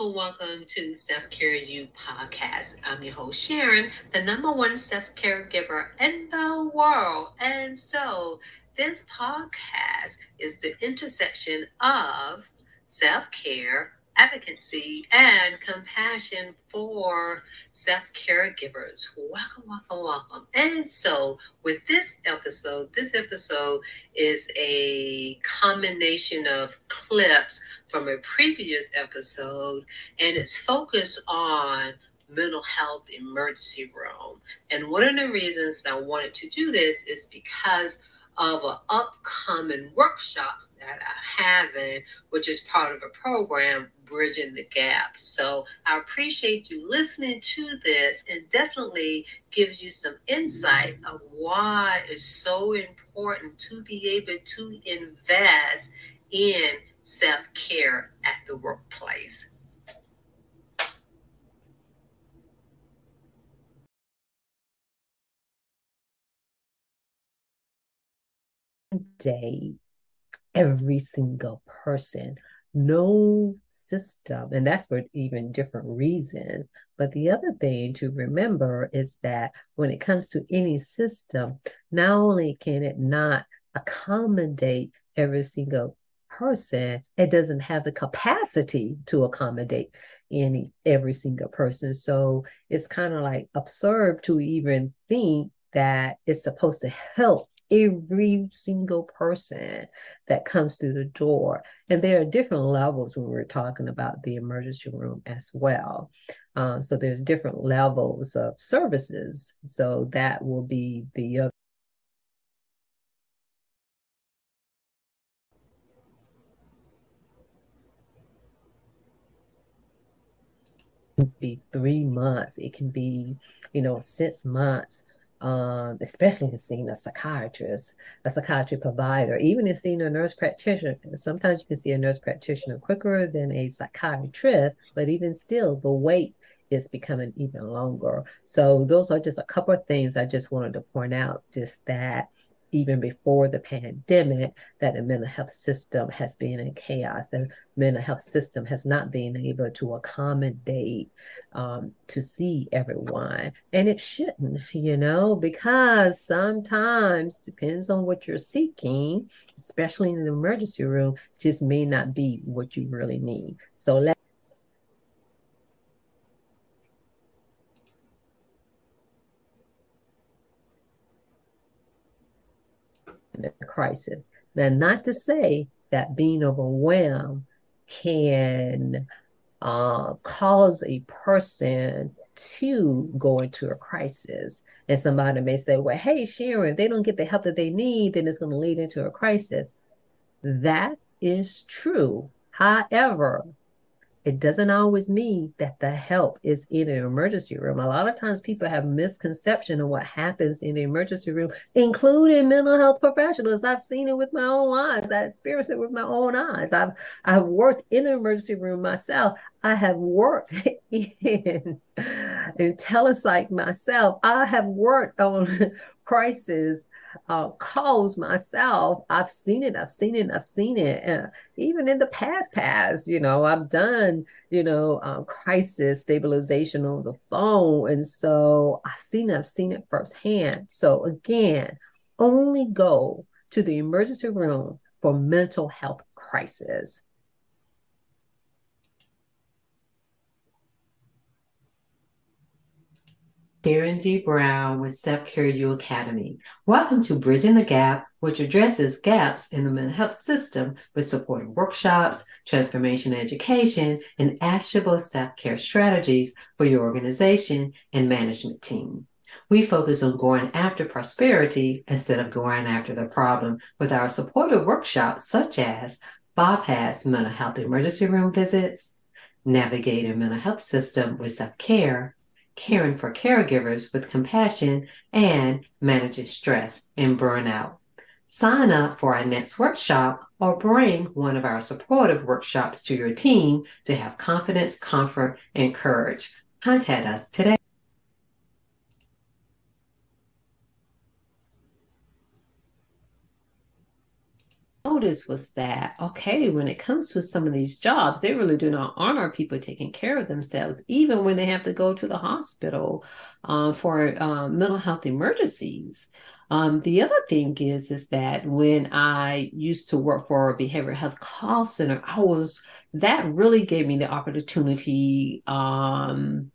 welcome, welcome to Self Care You podcast. I'm your host, Sharon, the number one self care giver in the world. And so, this podcast is the intersection of self care, advocacy, and compassion for self caregivers. Welcome, welcome, welcome. And so, with this episode, this episode is a combination of clips from a previous episode, and it's focused on mental health emergency room. And one of the reasons that I wanted to do this is because of an upcoming workshops that I'm having, which is part of a program, Bridging the Gap. So I appreciate you listening to this and definitely gives you some insight of why it's so important to be able to invest in self care at the workplace. Day, every single person, no system, and that's for even different reasons. But the other thing to remember is that when it comes to any system, not only can it not accommodate every single person, it doesn't have the capacity to accommodate any every single person. So it's kind of like absurd to even think that it's supposed to help every single person that comes through the door. And there are different levels when we're talking about the emergency room as well. Um, so there's different levels of services. So that will be the other be three months, it can be, you know, six months. Um, especially in seeing a psychiatrist, a psychiatry provider, even in seeing a nurse practitioner. Sometimes you can see a nurse practitioner quicker than a psychiatrist, but even still, the wait is becoming even longer. So those are just a couple of things I just wanted to point out, just that even before the pandemic that the mental health system has been in chaos. The mental health system has not been able to accommodate um, to see everyone. And it shouldn't, you know, because sometimes depends on what you're seeking, especially in the emergency room, just may not be what you really need. So let a crisis. Now, not to say that being overwhelmed can uh, cause a person to go into a crisis. And somebody may say, well, hey, Sharon, if they don't get the help that they need, then it's going to lead into a crisis. That is true. However, it doesn't always mean that the help is in an emergency room. A lot of times people have misconception of what happens in the emergency room, including mental health professionals. I've seen it with my own eyes. I experienced it with my own eyes. I've I've worked in the emergency room myself. I have worked in, in telepsych myself. I have worked on crisis uh, calls myself. I've seen it. I've seen it. I've seen it. Even in the past, past, you know, I've done, you know, um, crisis stabilization on the phone, and so I've seen it. I've seen it firsthand. So again, only go to the emergency room for mental health crisis. Sharon D. Brown with Self Care You Academy. Welcome to Bridging the Gap, which addresses gaps in the mental health system with supportive workshops, transformation education, and actionable self care strategies for your organization and management team. We focus on going after prosperity instead of going after the problem with our supportive workshops, such as bypass mental health emergency room visits, navigate a mental health system with self care caring for caregivers with compassion, and managing stress and burnout. Sign up for our next workshop or bring one of our supportive workshops to your team to have confidence, comfort, and courage. Contact us today. Noticed was that okay when it comes to some of these jobs they really do not honor people taking care of themselves even when they have to go to the hospital uh, for uh, mental health emergencies. Um, the other thing is is that when i used to work for a behavioral health call center i was that really gave me the opportunity um,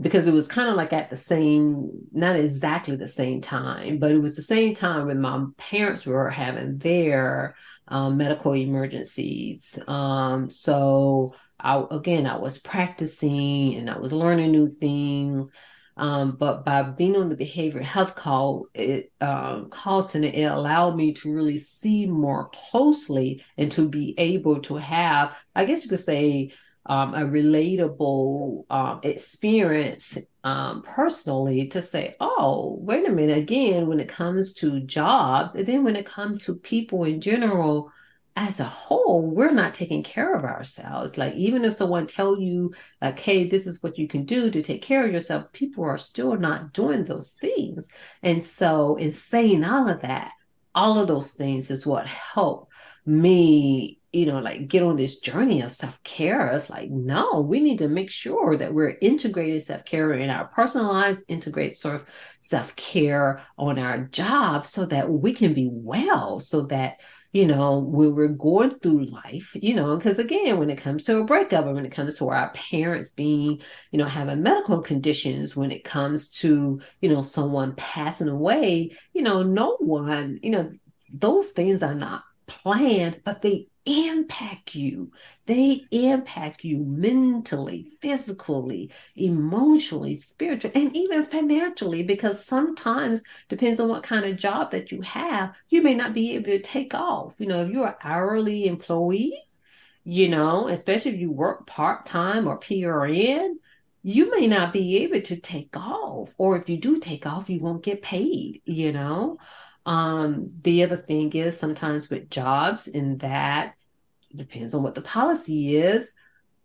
because it was kind of like at the same, not exactly the same time, but it was the same time when my parents were having their um, medical emergencies. Um, so I, again, I was practicing and I was learning new things. Um, but by being on the behavioral health call, it um, call center, it allowed me to really see more closely and to be able to have, I guess you could say, um, a relatable um, experience um, personally to say, oh, wait a minute, again, when it comes to jobs, and then when it comes to people in general, as a whole, we're not taking care of ourselves. Like even if someone tell you, like, hey, this is what you can do to take care of yourself, people are still not doing those things. And so in saying all of that, all of those things is what help me you know, like get on this journey of self care. It's like, no, we need to make sure that we're integrating self care in our personal lives, integrate sort of self care on our jobs so that we can be well, so that, you know, when we're going through life, you know, because again, when it comes to a breakup or when it comes to our parents being, you know, having medical conditions, when it comes to, you know, someone passing away, you know, no one, you know, those things are not planned, but they impact you. They impact you mentally, physically, emotionally, spiritually, and even financially, because sometimes, depends on what kind of job that you have, you may not be able to take off. You know, if you're an hourly employee, you know, especially if you work part time or PRN, you may not be able to take off. Or if you do take off, you won't get paid, you know. Um, the other thing is sometimes with jobs, in that depends on what the policy is,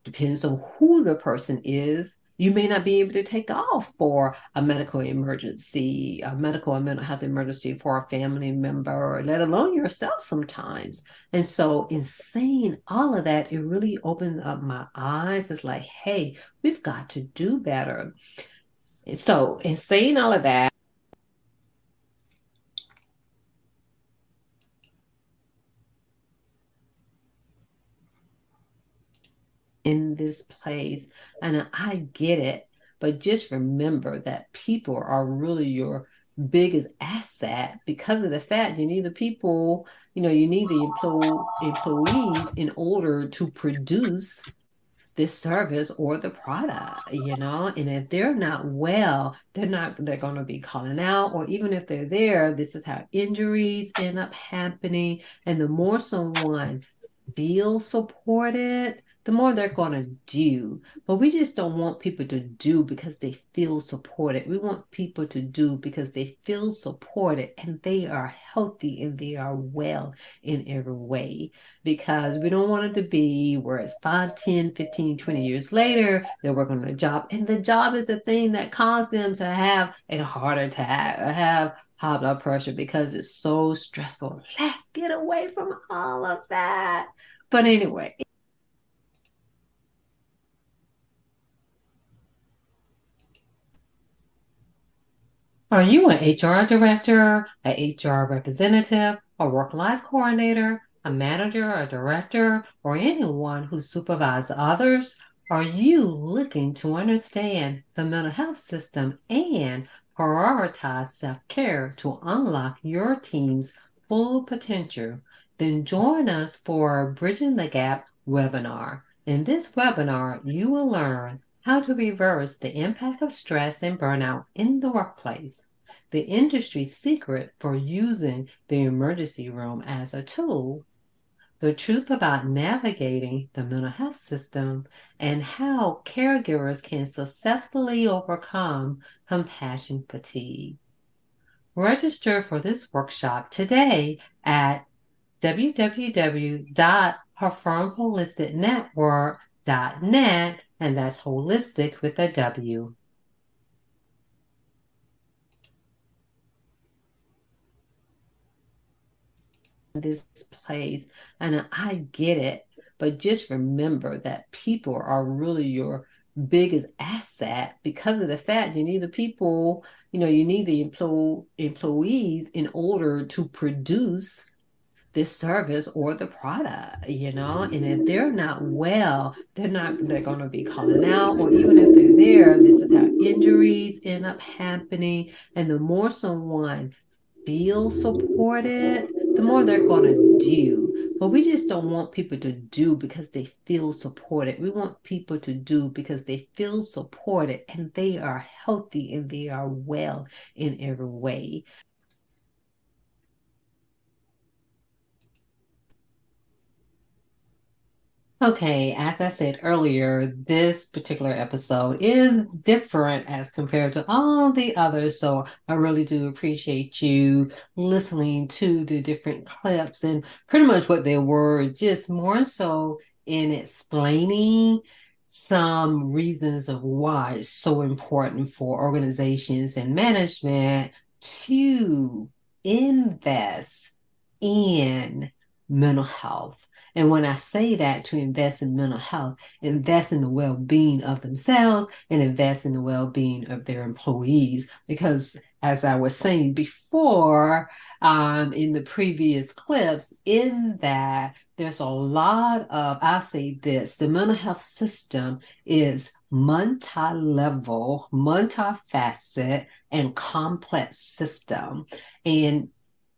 depends on who the person is. You may not be able to take off for a medical emergency, a medical or mental health emergency for a family member, let alone yourself sometimes. And so, in saying all of that, it really opened up my eyes. It's like, hey, we've got to do better. So, in saying all of that, in this place. And I get it, but just remember that people are really your biggest asset because of the fact you need the people, you know, you need the employ- employees in order to produce this service or the product, you know, and if they're not well, they're not, they're going to be calling out, or even if they're there, this is how injuries end up happening. And the more someone feels supported, the more they're going to do. But we just don't want people to do because they feel supported. We want people to do because they feel supported and they are healthy and they are well in every way. Because we don't want it to be where it's 5, 10, 15, 20 years later, they're working on a job. And the job is the thing that caused them to have a heart attack or have high blood pressure because it's so stressful. Let's get away from all of that. But anyway, Are you an HR director, an HR representative, a work life coordinator, a manager, a director, or anyone who supervises others? Are you looking to understand the mental health system and prioritize self care to unlock your team's full potential? Then join us for Bridging the Gap webinar. In this webinar, you will learn how to reverse the impact of stress and burnout in the workplace, the industry's secret for using the emergency room as a tool, the truth about navigating the mental health system, and how caregivers can successfully overcome compassion fatigue. Register for this workshop today at www.ourfirmwholisticnetwork.net and that's holistic with a W. this place. And I get it. But just remember that people are really your biggest asset because of the fact you need the people, you know, you need the employ- employees in order to produce this service or the product, you know, and if mm-hmm. they're not well, they're not, they're going to be calling out, or even if they're there, this is how injuries end up happening. And the more someone feels supported, the more they're going to do. But we just don't want people to do because they feel supported. We want people to do because they feel supported and they are healthy and they are well in every way. Okay, as I said earlier, this particular episode is different as compared to all the others. So I really do appreciate you listening to the different clips and pretty much what they were, just more so in explaining some reasons of why it's so important for organizations and management to invest in mental health and when I say that to invest in mental health, invest in the well being of themselves and invest in the well being of their employees. Because as I was saying before, um, in the previous clips, in that there's a lot of, I'll say this the mental health system is multi level, multi facet, and complex system. And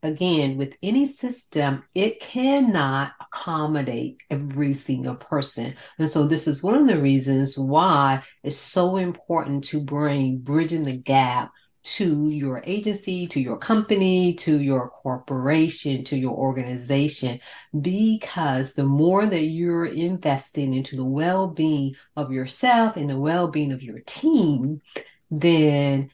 again, with any system, it cannot accommodate every single person. And so this is one of the reasons why it's so important to bring bridging the gap to your agency, to your company, to your corporation, to your organization, because the more that you're investing into the well being of yourself and the well being of your team, then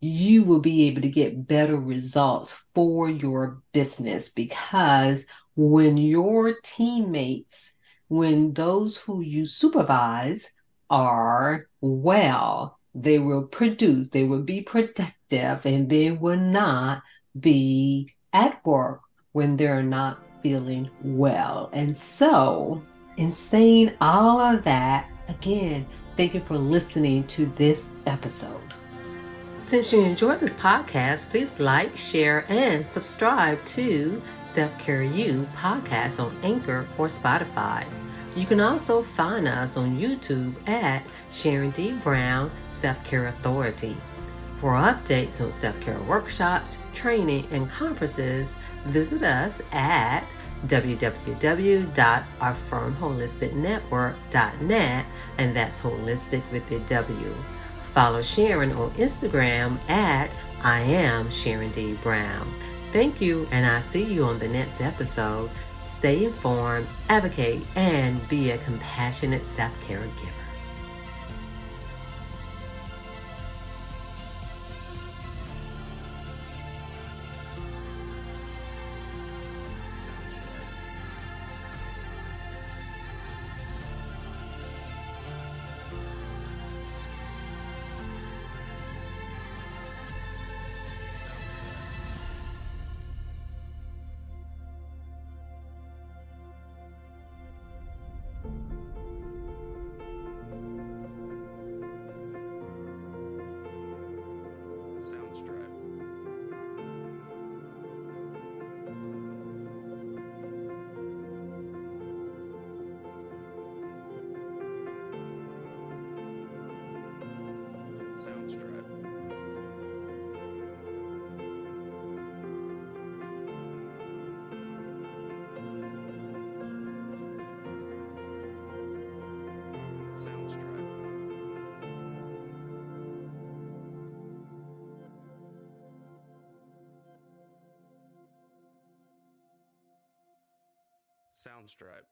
you will be able to get better results for your business because when your teammates, when those who you supervise are well, they will produce, they will be productive, and they will not be at work when they're not feeling well. And so, in saying all of that, again, thank you for listening to this episode. Since you enjoyed this podcast, please like, share, and subscribe to Self Care You podcast on Anchor or Spotify. You can also find us on YouTube at Sharon D. Brown Self Care Authority. For updates on self care workshops, training, and conferences, visit us at www.ourfirmwholisticnetwork.net, and that's holistic with the W. Follow Sharon on Instagram at I am Sharon D. Brown. Thank you, and I'll see you on the next episode. Stay informed, advocate, and be a compassionate self care giver. Soundstripe